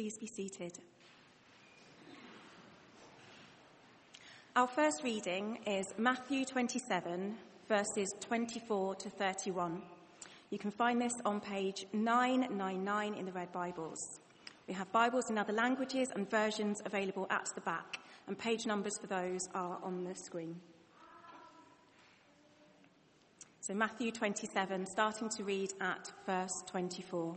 Please be seated. Our first reading is Matthew 27, verses 24 to 31. You can find this on page 999 in the Red Bibles. We have Bibles in other languages and versions available at the back, and page numbers for those are on the screen. So, Matthew 27, starting to read at verse 24.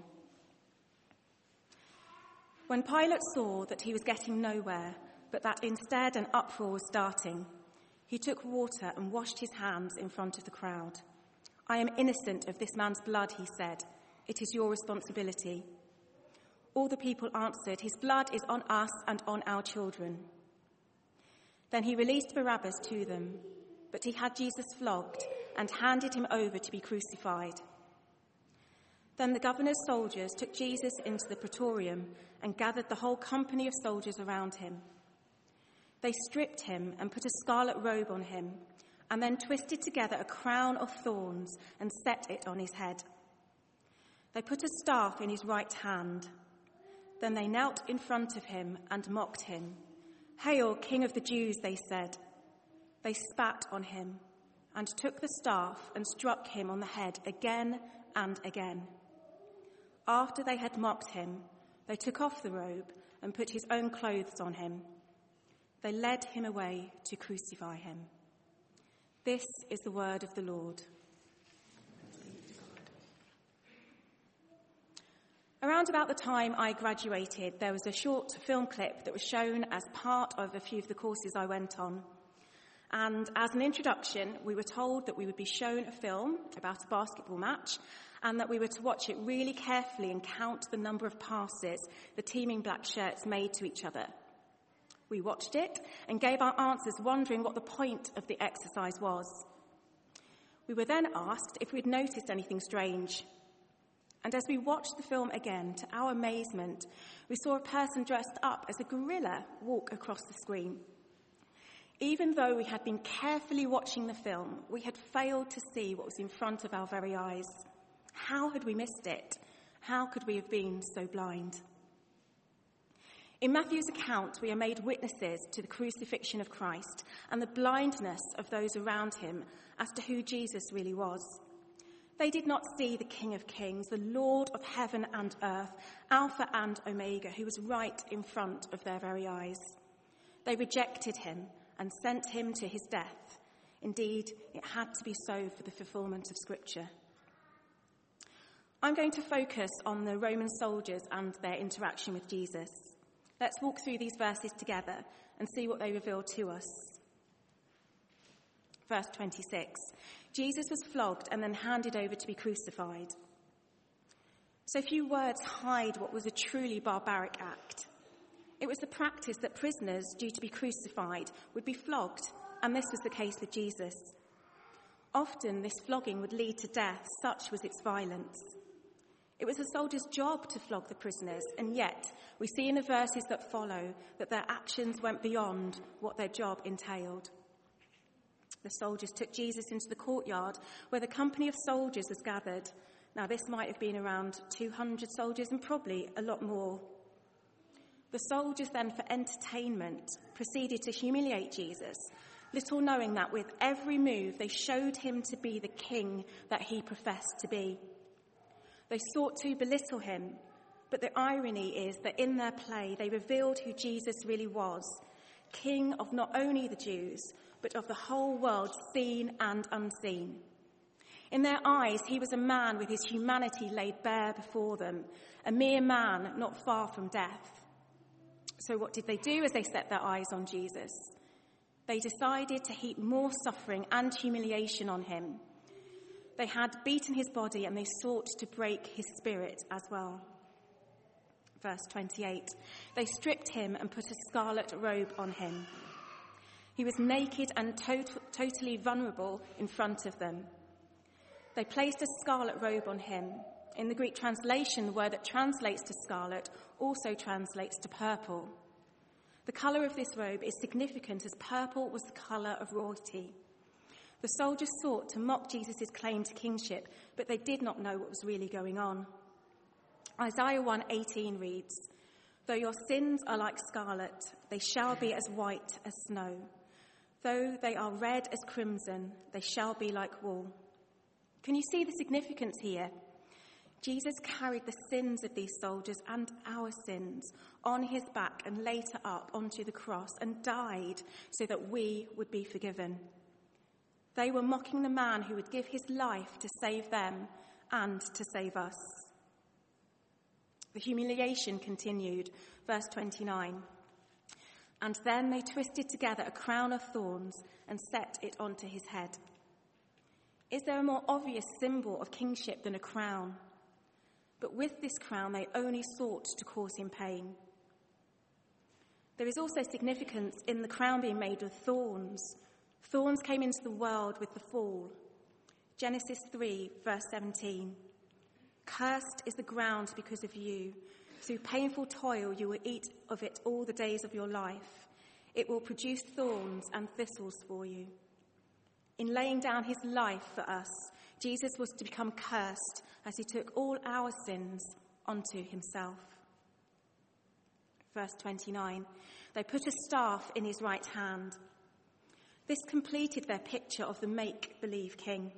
When Pilate saw that he was getting nowhere, but that instead an uproar was starting, he took water and washed his hands in front of the crowd. I am innocent of this man's blood, he said. It is your responsibility. All the people answered, His blood is on us and on our children. Then he released Barabbas to them, but he had Jesus flogged and handed him over to be crucified. Then the governor's soldiers took Jesus into the praetorium and gathered the whole company of soldiers around him. They stripped him and put a scarlet robe on him, and then twisted together a crown of thorns and set it on his head. They put a staff in his right hand. Then they knelt in front of him and mocked him. Hail, King of the Jews, they said. They spat on him and took the staff and struck him on the head again and again. After they had mocked him, they took off the robe and put his own clothes on him. They led him away to crucify him. This is the word of the Lord. Around about the time I graduated, there was a short film clip that was shown as part of a few of the courses I went on. And as an introduction, we were told that we would be shown a film about a basketball match and that we were to watch it really carefully and count the number of passes the teaming black shirts made to each other. We watched it and gave our answers wondering what the point of the exercise was. We were then asked if we'd noticed anything strange. And as we watched the film again, to our amazement, we saw a person dressed up as a gorilla walk across the screen. Even though we had been carefully watching the film, we had failed to see what was in front of our very eyes. How had we missed it? How could we have been so blind? In Matthew's account, we are made witnesses to the crucifixion of Christ and the blindness of those around him as to who Jesus really was. They did not see the King of Kings, the Lord of heaven and earth, Alpha and Omega, who was right in front of their very eyes. They rejected him and sent him to his death. Indeed, it had to be so for the fulfillment of Scripture. I'm going to focus on the Roman soldiers and their interaction with Jesus. Let's walk through these verses together and see what they reveal to us. Verse 26 Jesus was flogged and then handed over to be crucified. So few words hide what was a truly barbaric act. It was the practice that prisoners due to be crucified would be flogged, and this was the case with Jesus. Often, this flogging would lead to death, such was its violence. It was the soldiers' job to flog the prisoners, and yet we see in the verses that follow that their actions went beyond what their job entailed. The soldiers took Jesus into the courtyard where the company of soldiers was gathered. Now, this might have been around 200 soldiers and probably a lot more. The soldiers then, for entertainment, proceeded to humiliate Jesus, little knowing that with every move they showed him to be the king that he professed to be. They sought to belittle him, but the irony is that in their play they revealed who Jesus really was king of not only the Jews, but of the whole world, seen and unseen. In their eyes, he was a man with his humanity laid bare before them, a mere man not far from death. So, what did they do as they set their eyes on Jesus? They decided to heap more suffering and humiliation on him. They had beaten his body and they sought to break his spirit as well. Verse 28 They stripped him and put a scarlet robe on him. He was naked and totally vulnerable in front of them. They placed a scarlet robe on him in the Greek translation, the word that translates to scarlet also translates to purple. The colour of this robe is significant as purple was the colour of royalty. The soldiers sought to mock Jesus' claim to kingship, but they did not know what was really going on. Isaiah 1:18 reads, Though your sins are like scarlet, they shall be as white as snow. Though they are red as crimson, they shall be like wool. Can you see the significance here? Jesus carried the sins of these soldiers and our sins on his back and later up onto the cross and died so that we would be forgiven. They were mocking the man who would give his life to save them and to save us. The humiliation continued. Verse 29. And then they twisted together a crown of thorns and set it onto his head. Is there a more obvious symbol of kingship than a crown? But with this crown, they only sought to cause him pain. There is also significance in the crown being made of thorns. Thorns came into the world with the fall. Genesis 3, verse 17. Cursed is the ground because of you. Through painful toil, you will eat of it all the days of your life. It will produce thorns and thistles for you. In laying down his life for us, Jesus was to become cursed as he took all our sins onto himself. Verse 29 They put a staff in his right hand. This completed their picture of the make believe king.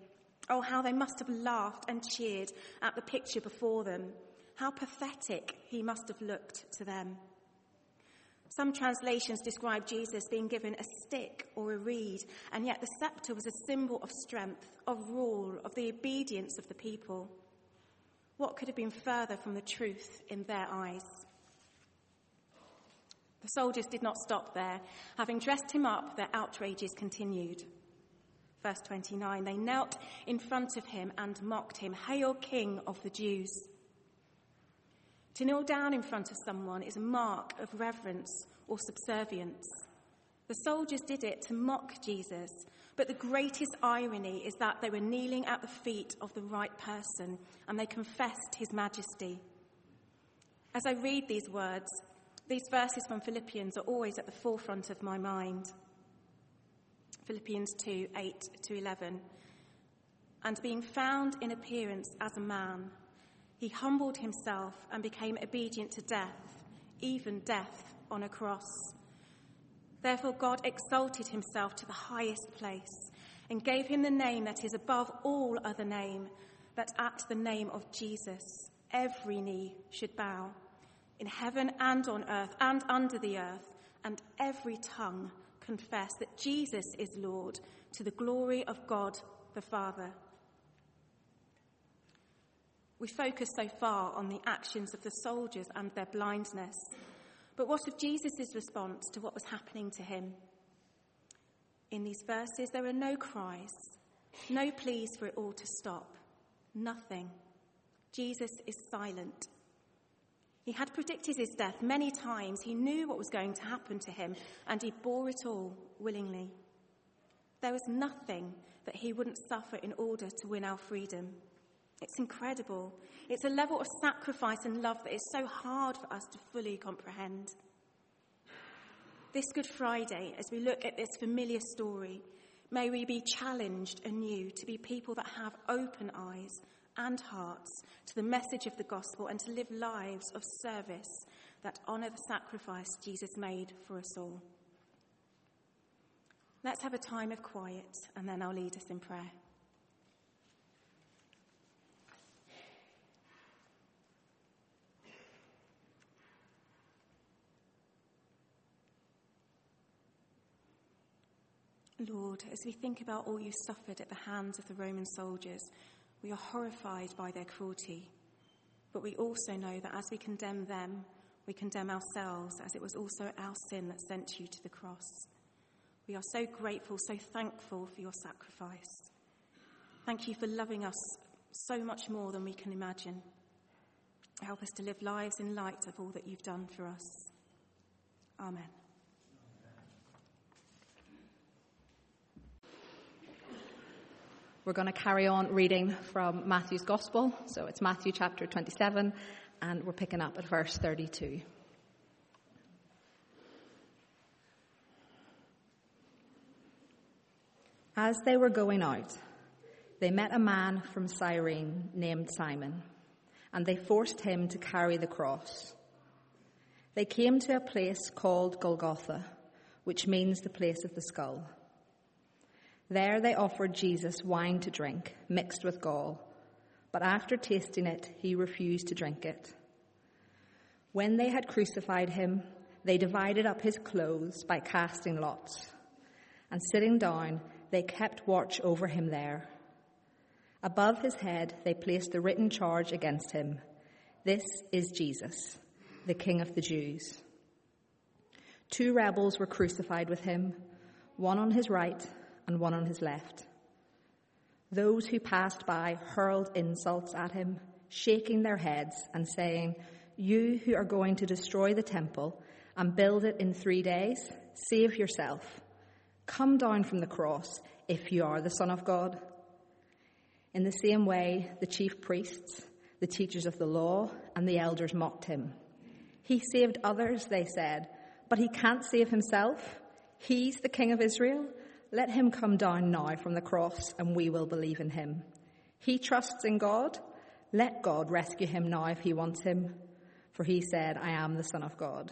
Oh, how they must have laughed and cheered at the picture before them. How pathetic he must have looked to them. Some translations describe Jesus being given a stick or a reed, and yet the scepter was a symbol of strength, of rule, of the obedience of the people. What could have been further from the truth in their eyes? The soldiers did not stop there. Having dressed him up, their outrages continued. Verse 29 They knelt in front of him and mocked him, Hail, King of the Jews! To kneel down in front of someone is a mark of reverence or subservience. The soldiers did it to mock Jesus, but the greatest irony is that they were kneeling at the feet of the right person and they confessed his majesty. As I read these words, these verses from Philippians are always at the forefront of my mind. Philippians 2 8 to 11. And being found in appearance as a man, he humbled himself and became obedient to death, even death on a cross. Therefore, God exalted himself to the highest place and gave him the name that is above all other name, that at the name of Jesus every knee should bow, in heaven and on earth and under the earth, and every tongue confess that Jesus is Lord to the glory of God the Father. We focus so far on the actions of the soldiers and their blindness. But what of Jesus' response to what was happening to him? In these verses, there are no cries, no pleas for it all to stop, nothing. Jesus is silent. He had predicted his death many times. He knew what was going to happen to him, and he bore it all willingly. There was nothing that he wouldn't suffer in order to win our freedom. It's incredible. It's a level of sacrifice and love that is so hard for us to fully comprehend. This Good Friday, as we look at this familiar story, may we be challenged anew to be people that have open eyes and hearts to the message of the gospel and to live lives of service that honour the sacrifice Jesus made for us all. Let's have a time of quiet and then I'll lead us in prayer. Lord, as we think about all you suffered at the hands of the Roman soldiers, we are horrified by their cruelty. But we also know that as we condemn them, we condemn ourselves, as it was also our sin that sent you to the cross. We are so grateful, so thankful for your sacrifice. Thank you for loving us so much more than we can imagine. Help us to live lives in light of all that you've done for us. Amen. We're going to carry on reading from Matthew's Gospel. So it's Matthew chapter 27, and we're picking up at verse 32. As they were going out, they met a man from Cyrene named Simon, and they forced him to carry the cross. They came to a place called Golgotha, which means the place of the skull. There they offered Jesus wine to drink, mixed with gall, but after tasting it, he refused to drink it. When they had crucified him, they divided up his clothes by casting lots, and sitting down, they kept watch over him there. Above his head, they placed the written charge against him This is Jesus the King of the Jews. Two rebels were crucified with him, one on his right and one on his left. Those who passed by hurled insults at him, shaking their heads and saying, You who are going to destroy the temple and build it in three days, save yourself. Come down from the cross if you are the Son of God. In the same way, the chief priests, the teachers of the law, and the elders mocked him. He saved others, they said, but he can't save himself. He's the King of Israel. Let him come down now from the cross and we will believe in him. He trusts in God. Let God rescue him now if he wants him. For he said, I am the Son of God.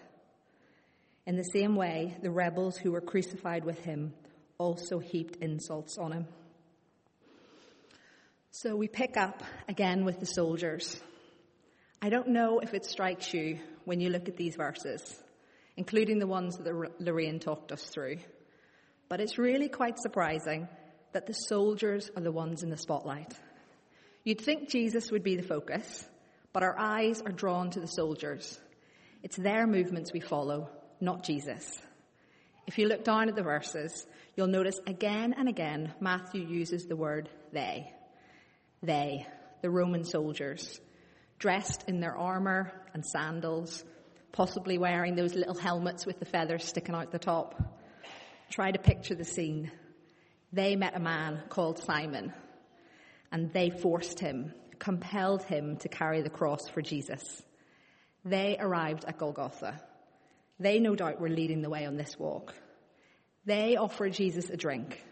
In the same way, the rebels who were crucified with him also heaped insults on him. So we pick up again with the soldiers. I don't know if it strikes you when you look at these verses, including the ones that Lorraine talked us through. But it's really quite surprising that the soldiers are the ones in the spotlight. You'd think Jesus would be the focus, but our eyes are drawn to the soldiers. It's their movements we follow, not Jesus. If you look down at the verses, you'll notice again and again Matthew uses the word they. They, the Roman soldiers dressed in their armour and sandals, possibly wearing those little helmets with the feathers sticking out the top. Try to picture the scene. They met a man called Simon, and they forced him, compelled him to carry the cross for Jesus. They arrived at Golgotha. They no doubt were leading the way on this walk. They offered Jesus a drink.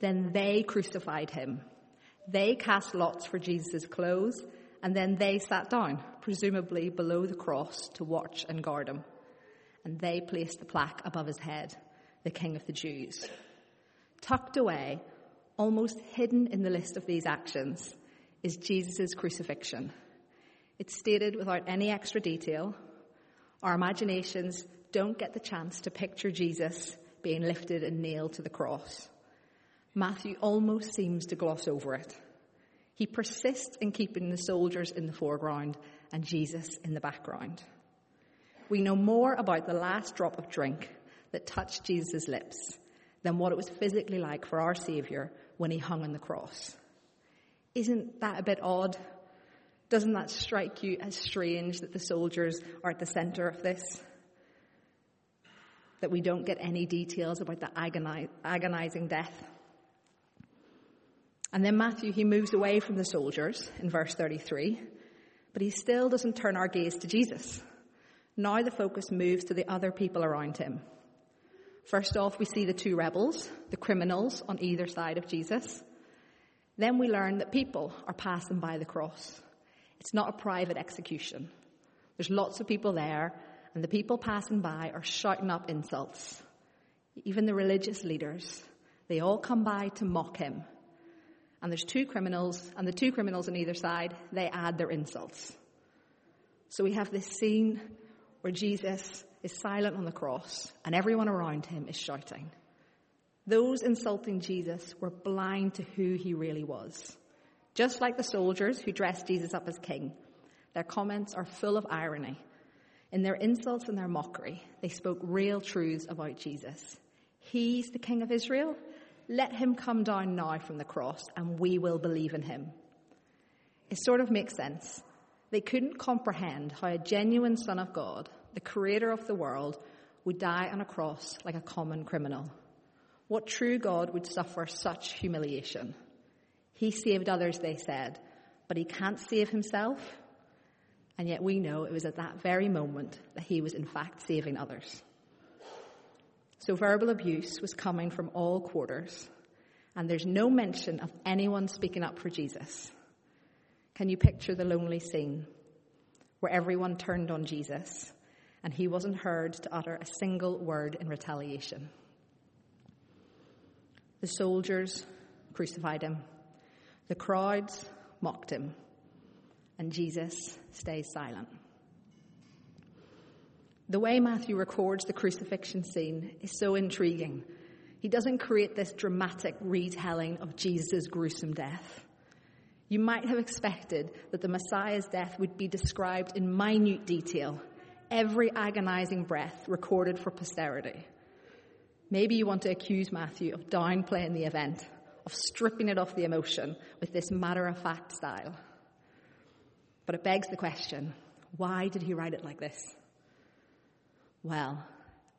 Then they crucified him. They cast lots for Jesus' clothes and then they sat down, presumably below the cross, to watch and guard him. And they placed the plaque above his head, the King of the Jews. Tucked away, almost hidden in the list of these actions, is Jesus' crucifixion. It's stated without any extra detail. Our imaginations don't get the chance to picture Jesus being lifted and nailed to the cross. Matthew almost seems to gloss over it. He persists in keeping the soldiers in the foreground and Jesus in the background. We know more about the last drop of drink that touched Jesus' lips than what it was physically like for our Saviour when he hung on the cross. Isn't that a bit odd? Doesn't that strike you as strange that the soldiers are at the centre of this? That we don't get any details about the agonizing death and then Matthew, he moves away from the soldiers in verse 33, but he still doesn't turn our gaze to Jesus. Now the focus moves to the other people around him. First off, we see the two rebels, the criminals on either side of Jesus. Then we learn that people are passing by the cross. It's not a private execution. There's lots of people there, and the people passing by are shouting up insults. Even the religious leaders, they all come by to mock him and there's two criminals, and the two criminals on either side, they add their insults. So we have this scene where Jesus is silent on the cross, and everyone around him is shouting. Those insulting Jesus were blind to who he really was. Just like the soldiers who dressed Jesus up as king, their comments are full of irony. In their insults and their mockery, they spoke real truths about Jesus. He's the king of Israel, let him come down now from the cross and we will believe in him. It sort of makes sense. They couldn't comprehend how a genuine Son of God, the creator of the world, would die on a cross like a common criminal. What true God would suffer such humiliation? He saved others, they said, but he can't save himself. And yet we know it was at that very moment that he was in fact saving others. So verbal abuse was coming from all quarters, and there's no mention of anyone speaking up for Jesus. Can you picture the lonely scene where everyone turned on Jesus and he wasn't heard to utter a single word in retaliation. The soldiers crucified him, the crowds mocked him, and Jesus stays silent. The way Matthew records the crucifixion scene is so intriguing. He doesn't create this dramatic retelling of Jesus' gruesome death. You might have expected that the Messiah's death would be described in minute detail, every agonizing breath recorded for posterity. Maybe you want to accuse Matthew of downplaying the event, of stripping it off the emotion with this matter of fact style. But it begs the question why did he write it like this? Well,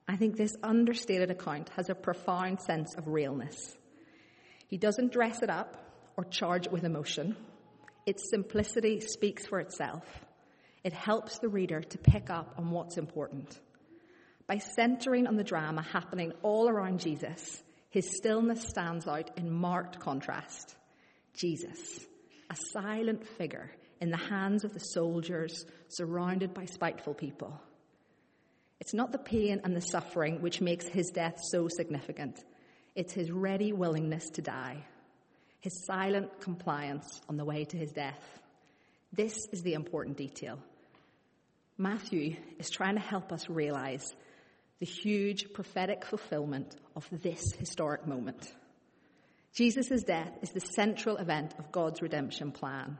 I think this understated account has a profound sense of realness. He doesn't dress it up or charge it with emotion. Its simplicity speaks for itself. It helps the reader to pick up on what's important. By centering on the drama happening all around Jesus, his stillness stands out in marked contrast. Jesus, a silent figure in the hands of the soldiers, surrounded by spiteful people. It's not the pain and the suffering which makes his death so significant. It's his ready willingness to die, his silent compliance on the way to his death. This is the important detail. Matthew is trying to help us realize the huge prophetic fulfillment of this historic moment. Jesus' death is the central event of God's redemption plan.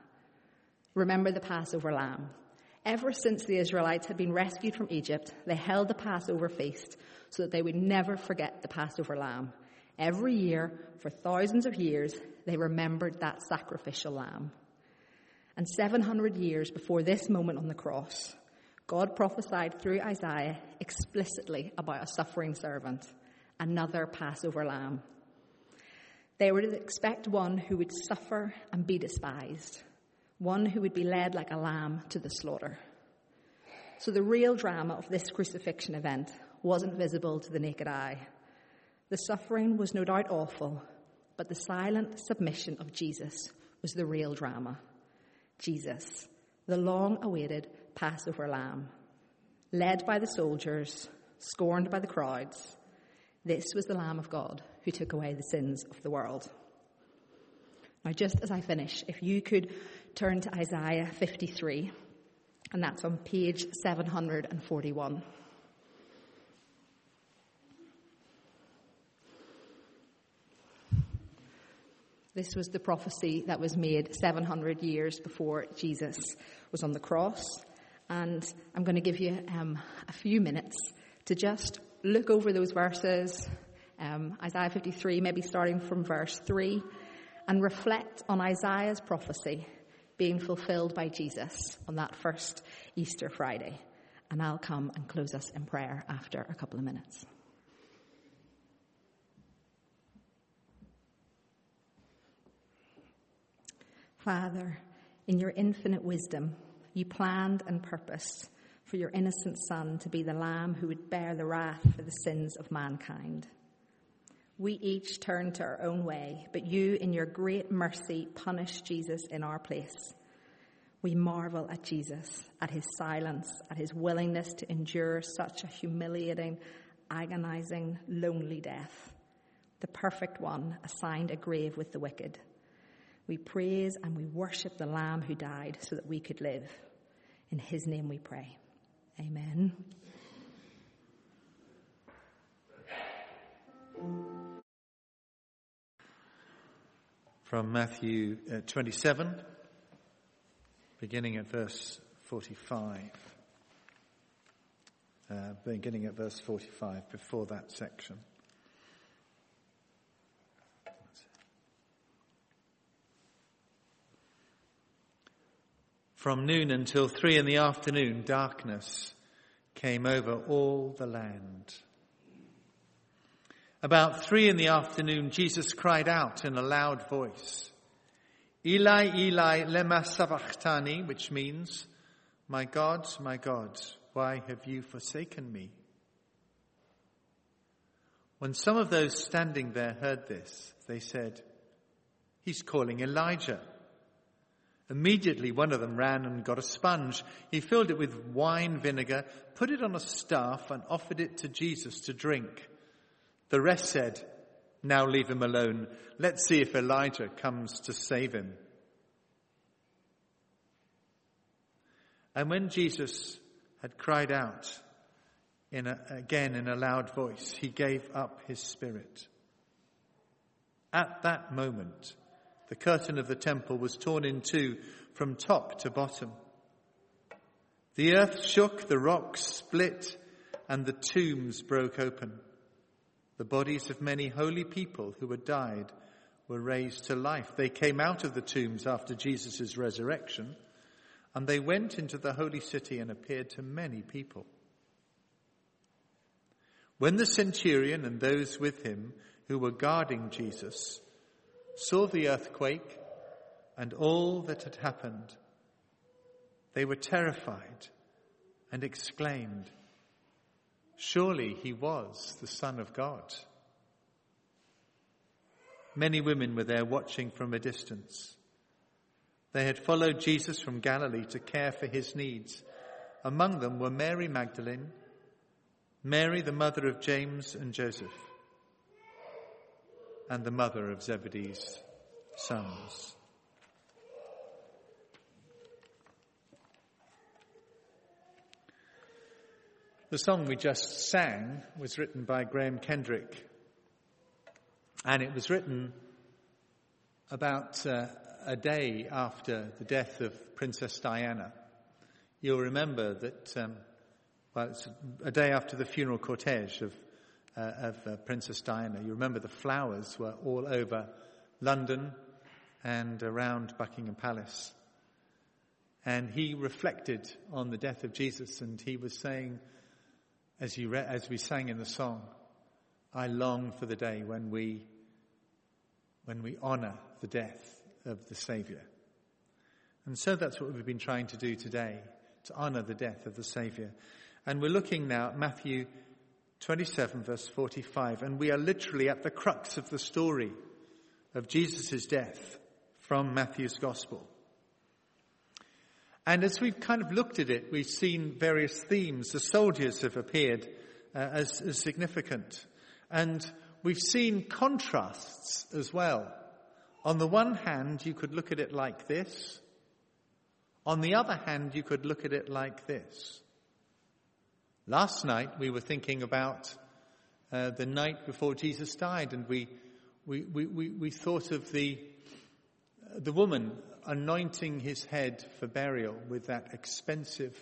Remember the Passover lamb. Ever since the Israelites had been rescued from Egypt, they held the Passover feast so that they would never forget the Passover lamb. Every year, for thousands of years, they remembered that sacrificial lamb. And 700 years before this moment on the cross, God prophesied through Isaiah explicitly about a suffering servant, another Passover lamb. They would expect one who would suffer and be despised, one who would be led like a lamb to the slaughter. So the real drama of this crucifixion event wasn't visible to the naked eye. The suffering was no doubt awful, but the silent submission of Jesus was the real drama. Jesus, the long awaited Passover lamb, led by the soldiers, scorned by the crowds. This was the Lamb of God who took away the sins of the world. Now, just as I finish, if you could turn to Isaiah 53, and that's on page 741. This was the prophecy that was made 700 years before Jesus was on the cross. And I'm going to give you um, a few minutes to just look over those verses, um, Isaiah 53, maybe starting from verse 3, and reflect on Isaiah's prophecy being fulfilled by Jesus on that first Easter Friday. And I'll come and close us in prayer after a couple of minutes. Father, in your infinite wisdom, you planned and purposed for your innocent Son to be the Lamb who would bear the wrath for the sins of mankind. We each turned to our own way, but you, in your great mercy, punished Jesus in our place. We marvel at Jesus, at his silence, at his willingness to endure such a humiliating, agonizing, lonely death. The perfect one assigned a grave with the wicked we praise and we worship the Lamb who died so that we could live. In his name we pray. Amen. From Matthew uh, 27, beginning at verse 45. Uh, beginning at verse 45, before that section. From noon until three in the afternoon, darkness came over all the land. About three in the afternoon, Jesus cried out in a loud voice, Eli, Eli, lema sabachthani, which means, My God, my God, why have you forsaken me? When some of those standing there heard this, they said, He's calling Elijah. Immediately one of them ran and got a sponge. He filled it with wine vinegar, put it on a staff and offered it to Jesus to drink. The rest said, now leave him alone. Let's see if Elijah comes to save him. And when Jesus had cried out in a, again in a loud voice, he gave up his spirit. At that moment, the curtain of the temple was torn in two from top to bottom. The earth shook, the rocks split, and the tombs broke open. The bodies of many holy people who had died were raised to life. They came out of the tombs after Jesus' resurrection, and they went into the holy city and appeared to many people. When the centurion and those with him who were guarding Jesus saw the earthquake and all that had happened, they were terrified and exclaimed, Surely he was the Son of God. Many women were there watching from a distance. They had followed Jesus from Galilee to care for his needs. Among them were Mary Magdalene, Mary the mother of James and Joseph, and the mother of Zebedee's sons. The song we just sang was written by Graham Kendrick, and it was written about uh, a day after the death of Princess Diana. You'll remember that, um, well, it's a day after the funeral cortege of uh, of uh, Princess Diana. You remember the flowers were all over London and around Buckingham Palace. And he reflected on the death of Jesus and he was saying, as, re- as we sang in the song, I long for the day when we, when we honor the death of the Savior. And so that's what we've been trying to do today, to honor the death of the Savior. And we're looking now at Matthew 27 verse 45. And we are literally at the crux of the story of Jesus' death from Matthew's gospel. And as we've kind of looked at it, we've seen various themes. The soldiers have appeared uh, as, as significant. And we've seen contrasts as well. On the one hand, you could look at it like this. On the other hand, you could look at it like this. Last night we were thinking about uh, the night before Jesus died, and we we, we, we, we thought of the the woman anointing his head for burial with that expensive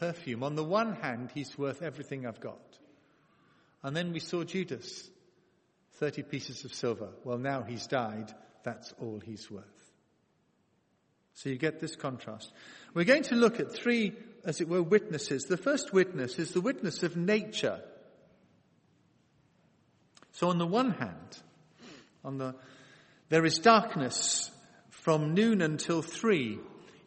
perfume. On the one hand, he's worth everything I've got. And then we saw Judas, 30 pieces of silver. Well, now he's died. That's all he's worth. So you get this contrast. We're going to look at three as it were, witnesses. The first witness is the witness of nature. So on the one hand, on the, there is darkness from noon until three.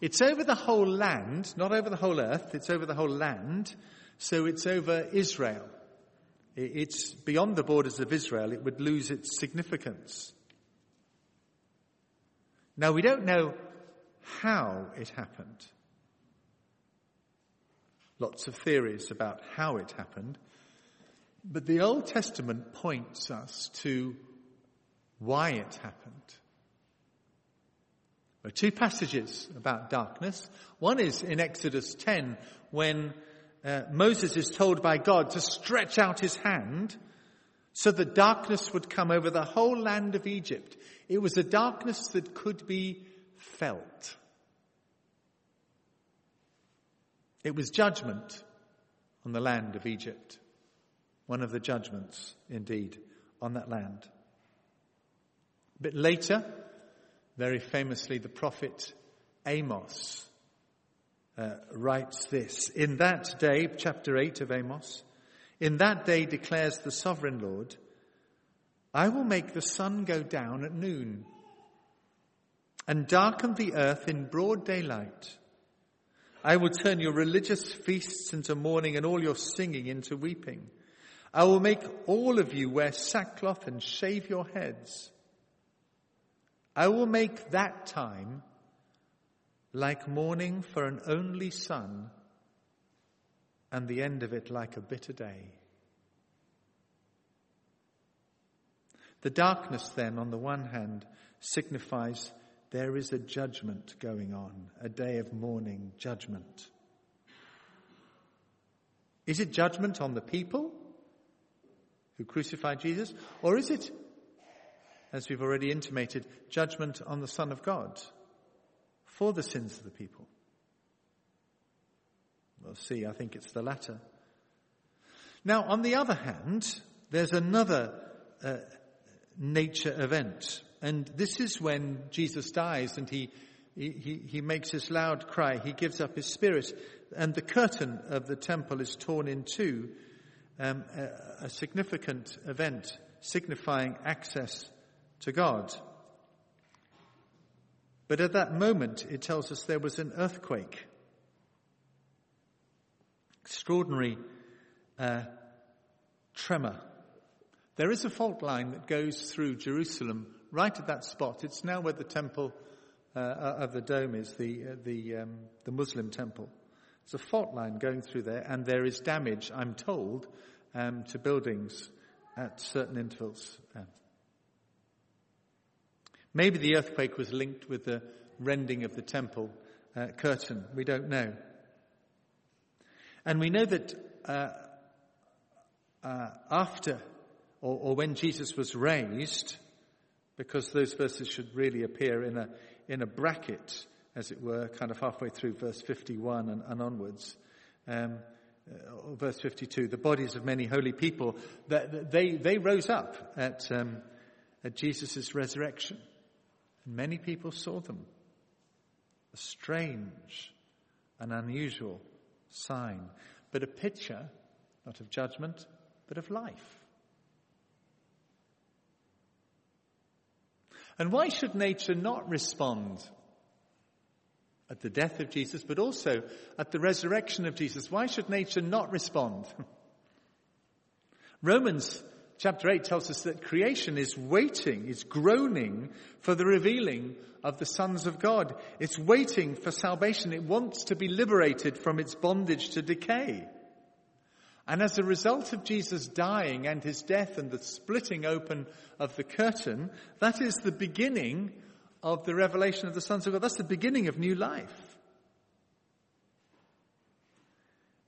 It's over the whole land, not over the whole earth, it's over the whole land. So it's over Israel. It's beyond the borders of Israel. It would lose its significance. Now we don't know how it happened. Lots of theories about how it happened. But the Old Testament points us to why it happened. There are two passages about darkness. One is in Exodus 10 when uh, Moses is told by God to stretch out his hand so that darkness would come over the whole land of Egypt. It was a darkness that could be felt. It was judgment on the land of Egypt. One of the judgments, indeed, on that land. A bit later, very famously, the prophet Amos uh, writes this. In that day, chapter 8 of Amos, in that day declares the sovereign Lord, I will make the sun go down at noon and darken the earth in broad daylight. I will turn your religious feasts into mourning and all your singing into weeping. I will make all of you wear sackcloth and shave your heads. I will make that time like mourning for an only son, and the end of it like a bitter day. The darkness, then, on the one hand, signifies there is a judgment going on, a day of mourning, judgment. Is it judgment on the people who crucified Jesus, or is it, as we've already intimated, judgment on the Son of God for the sins of the people? We'll see. I think it's the latter. Now, on the other hand, there's another uh, nature event. And this is when Jesus dies and he, he, he makes his loud cry. He gives up his spirit and the curtain of the temple is torn in two. Um, a, a significant event signifying access to God. But at that moment, it tells us there was an earthquake. Extraordinary uh, tremor there is a fault line that goes through Jerusalem right at that spot. It's now where the temple uh, of the dome is, the, uh, the, um, the Muslim temple. There's a fault line going through there, and there is damage, I'm told, um, to buildings at certain intervals. Um, maybe the earthquake was linked with the rending of the temple uh, curtain. We don't know. And we know that uh, uh after or, or when Jesus was raised, because those verses should really appear in a, in a bracket, as it were, kind of halfway through verse 51 and, and onwards. Um, uh, verse 52, the bodies of many holy people, that they, they rose up at, um, at Jesus' resurrection. And many people saw them. A strange and unusual sign, but a picture, not of judgment, but of life. And why should nature not respond at the death of Jesus, but also at the resurrection of Jesus? Why should nature not respond? Romans chapter 8 tells us that creation is waiting, is groaning for the revealing of the sons of God. It's waiting for salvation. It wants to be liberated from its bondage to decay. And as a result of Jesus dying and his death and the splitting open of the curtain, that is the beginning of the revelation of the sons of God. That's the beginning of new life.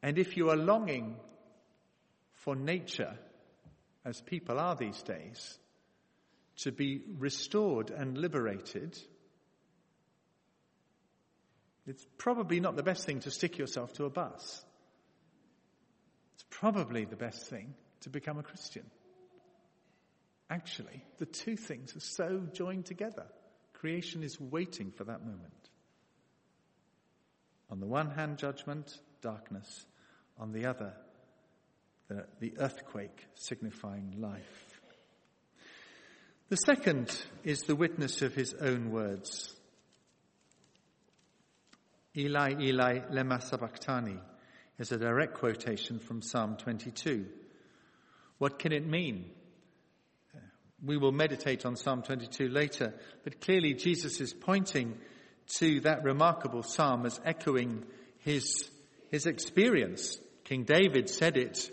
And if you are longing for nature, as people are these days, to be restored and liberated, it's probably not the best thing to stick yourself to a bus probably the best thing to become a Christian. Actually, the two things are so joined together. Creation is waiting for that moment. On the one hand, judgment, darkness. On the other, the, the earthquake signifying life. The second is the witness of his own words. Eli, Eli, lema sabachthani is a direct quotation from Psalm 22. What can it mean? We will meditate on Psalm 22 later, but clearly Jesus is pointing to that remarkable psalm as echoing his, his experience. King David said it,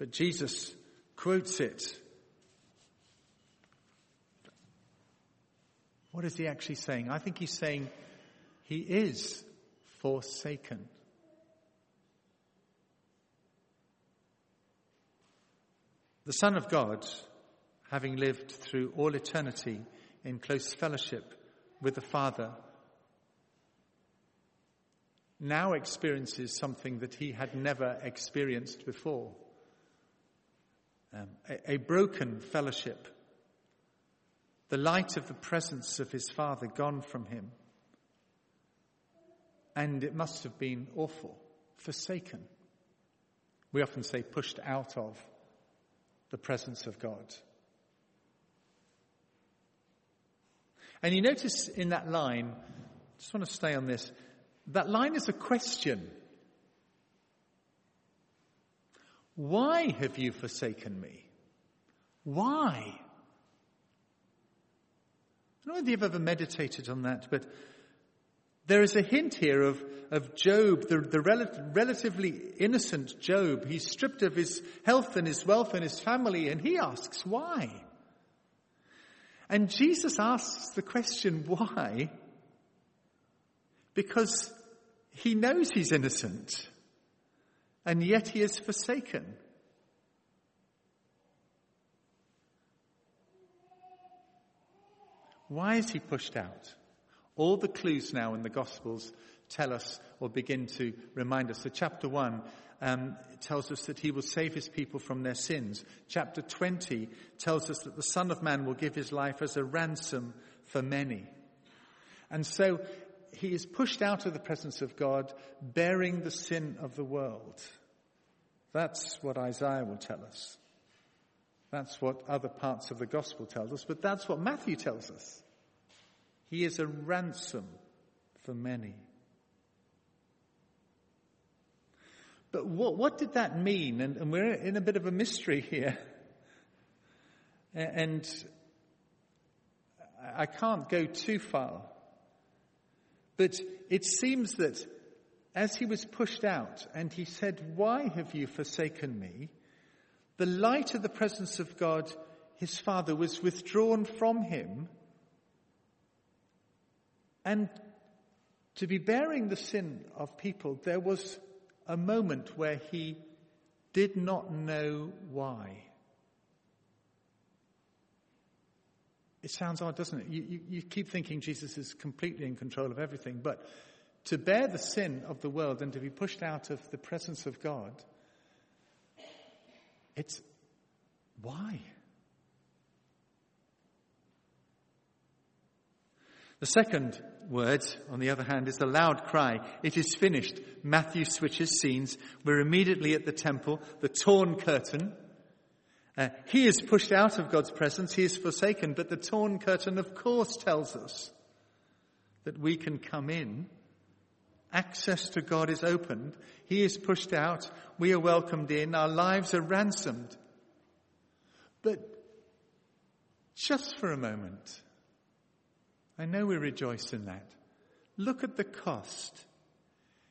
but Jesus quotes it. What is he actually saying? I think he's saying he is forsaken. The Son of God, having lived through all eternity in close fellowship with the Father, now experiences something that he had never experienced before. Um, a, a broken fellowship. The light of the presence of his Father gone from him. And it must have been awful, forsaken. We often say pushed out of the presence of God. And you notice in that line, just want to stay on this, that line is a question. Why have you forsaken me? Why? I don't know whether you've ever meditated on that, but There is a hint here of, of Job, the, the rel- relatively innocent Job. He's stripped of his health and his wealth and his family, and he asks, why? And Jesus asks the question, why? Because he knows he's innocent, and yet he is forsaken. Why is he pushed out? All the clues now in the Gospels tell us or begin to remind us. So, chapter 1 um, tells us that he will save his people from their sins. Chapter 20 tells us that the Son of Man will give his life as a ransom for many. And so, he is pushed out of the presence of God, bearing the sin of the world. That's what Isaiah will tell us. That's what other parts of the gospel tells us, but that's what Matthew tells us. He is a ransom for many. But what, what did that mean? And, and, we're in a bit of a mystery here. And I can't go too far. But it seems that as he was pushed out and he said, Why have you forsaken me? The light of the presence of God, his Father, was withdrawn from him. And to be bearing the sin of people, there was a moment where he did not know why. It sounds odd, doesn't it? You, you, you, keep thinking Jesus is completely in control of everything, but to bear the sin of the world and to be pushed out of the presence of God it's why? The second word, on the other hand, is the loud cry. It is finished. Matthew switches scenes. We're immediately at the temple, the torn curtain. Uh, he is pushed out of God's presence. He is forsaken. But the torn curtain, of course, tells us that we can come in Access to God is opened. He is pushed out. We are welcomed in. Our lives are ransomed. But just for a moment, I know we rejoice in that. Look at the cost.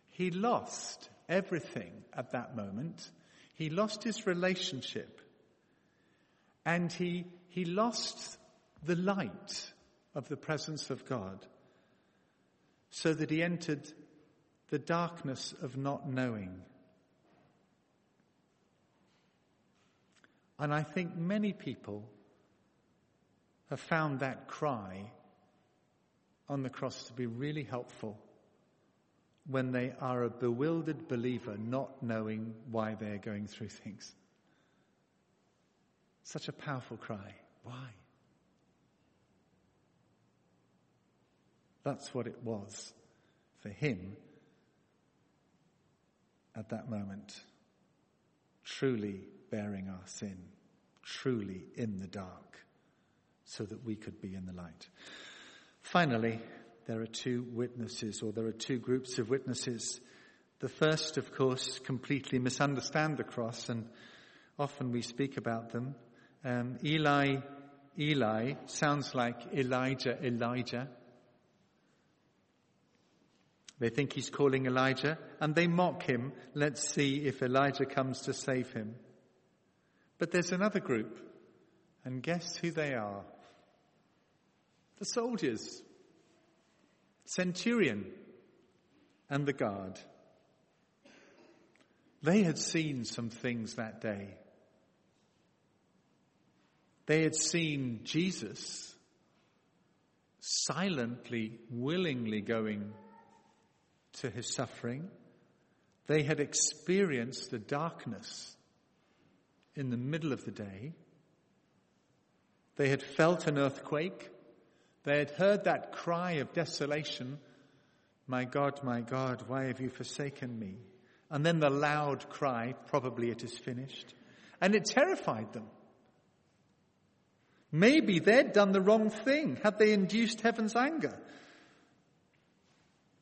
He lost everything at that moment. He lost his relationship. And he, he lost the light of the presence of God so that he entered the darkness of not knowing. And I think many people have found that cry on the cross to be really helpful when they are a bewildered believer not knowing why they're going through things. Such a powerful cry. Why? That's what it was for him at that moment, truly bearing our sin, truly in the dark, so that we could be in the light. Finally, there are two witnesses, or there are two groups of witnesses. The first, of course, completely misunderstand the cross, and often we speak about them. Um, Eli, Eli sounds like Elijah, Elijah. They think he's calling Elijah and they mock him. Let's see if Elijah comes to save him. But there's another group, and guess who they are? The soldiers, centurion, and the guard. They had seen some things that day. They had seen Jesus silently, willingly going to his suffering. They had experienced the darkness in the middle of the day. They had felt an earthquake. They had heard that cry of desolation. My God, my God, why have you forsaken me? And then the loud cry, probably it is finished. And it terrified them. Maybe they'd done the wrong thing. Had they induced heaven's anger?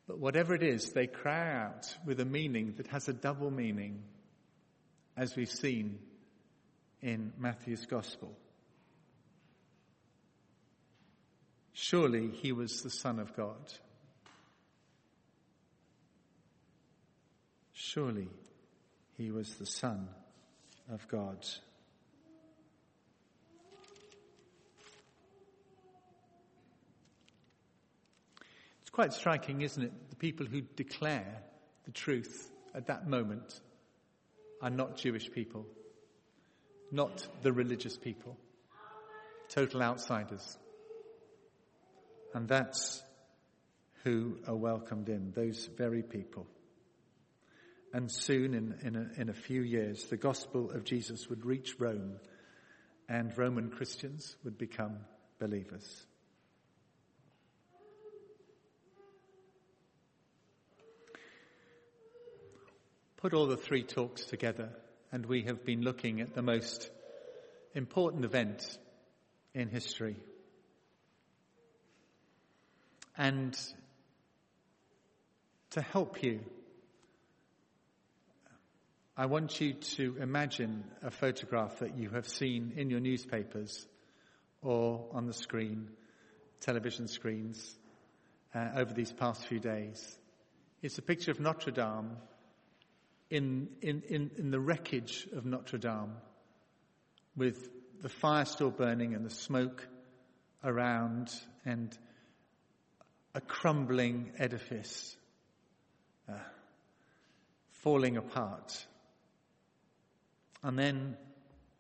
But whatever it is, they cry out with a meaning that has a double meaning, as we've seen in Matthew's Gospel. Surely he was the Son of God. Surely he was the Son of God. It's quite striking, isn't it? The people who declare the truth at that moment are not Jewish people, not the religious people, total outsiders. And that's who are welcomed in, those very people. And soon, in, in, a, in a few years, the gospel of Jesus would reach Rome and Roman Christians would become believers. Put all the three talks together, and we have been looking at the most important event in history. And to help you I want you to imagine a photograph that you have seen in your newspapers or on the screen, television screens, uh, over these past few days. It's a picture of Notre Dame in, in, in, in the wreckage of Notre Dame with the fire still burning and the smoke around and a crumbling edifice uh, falling apart. And then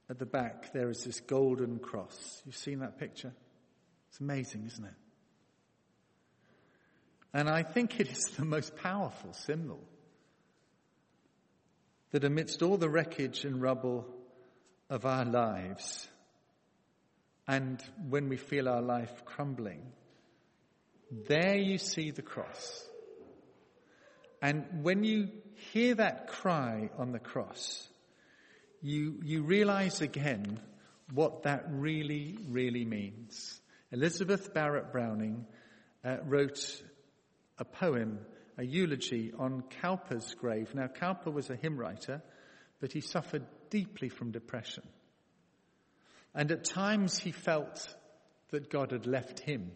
at the back, there is this golden cross. You've seen that picture? It's amazing, isn't it? And I think it is the most powerful symbol that amidst all the wreckage and rubble of our lives, and when we feel our life crumbling, there you see the cross. And when you hear that cry on the cross, you, you realize again what that really, really means. Elizabeth Barrett Browning uh, wrote a poem, a eulogy on Cowper's grave. Now, Cowper was a hymn writer, but he suffered deeply from depression. And at times he felt that God had left him.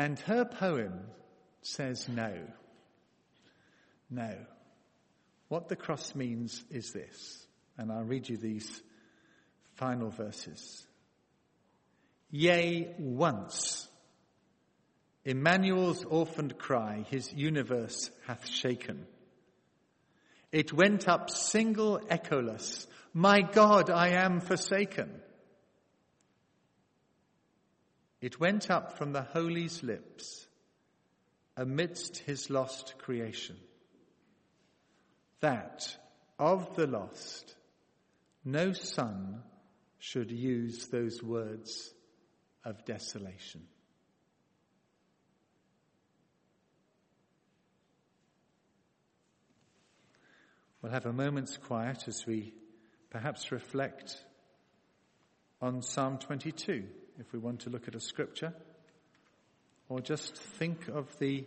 And her poem says no. No. What the cross means is this, and I'll read you these final verses. Yea, once Emmanuel's orphaned cry his universe hath shaken. It went up single echoless, My God, I am forsaken. It went up from the Holy's lips amidst his lost creation that of the lost, no son should use those words of desolation. We'll have a moment's quiet as we perhaps reflect on Psalm 22, if we want to look at a scripture, or just think of the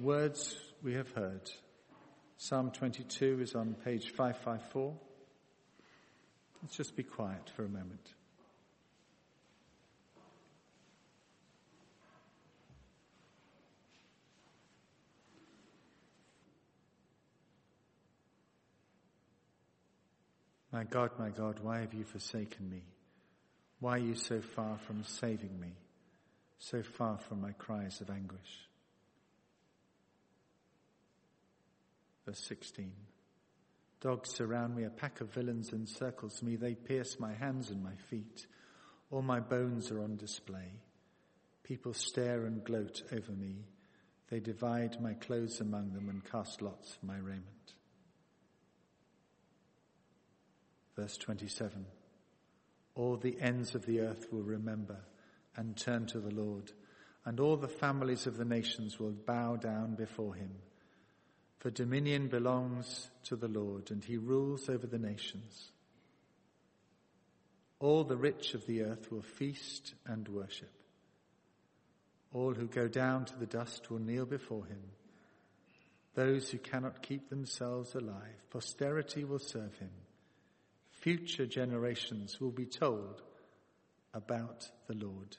words we have heard. Psalm 22 is on page 554. Let's just be quiet for a moment. My God, my God, why have you forsaken me? Why are you so far from saving me, so far from my cries of anguish? Verse 16. Dogs surround me, a pack of villains encircles me. They pierce my hands and my feet. All my bones are on display. People stare and gloat over me. They divide my clothes among them and cast lots for my raiment. Verse 27. All the ends of the earth will remember and turn to the Lord, and all the families of the nations will bow down before him. For dominion belongs to the Lord, and he rules over the nations. All the rich of the earth will feast and worship. All who go down to the dust will kneel before him. Those who cannot keep themselves alive, posterity will serve him. Future generations will be told about the Lord.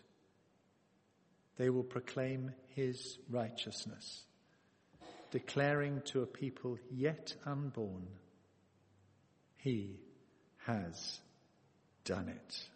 They will proclaim his righteousness declaring to a people yet unborn, He has done it.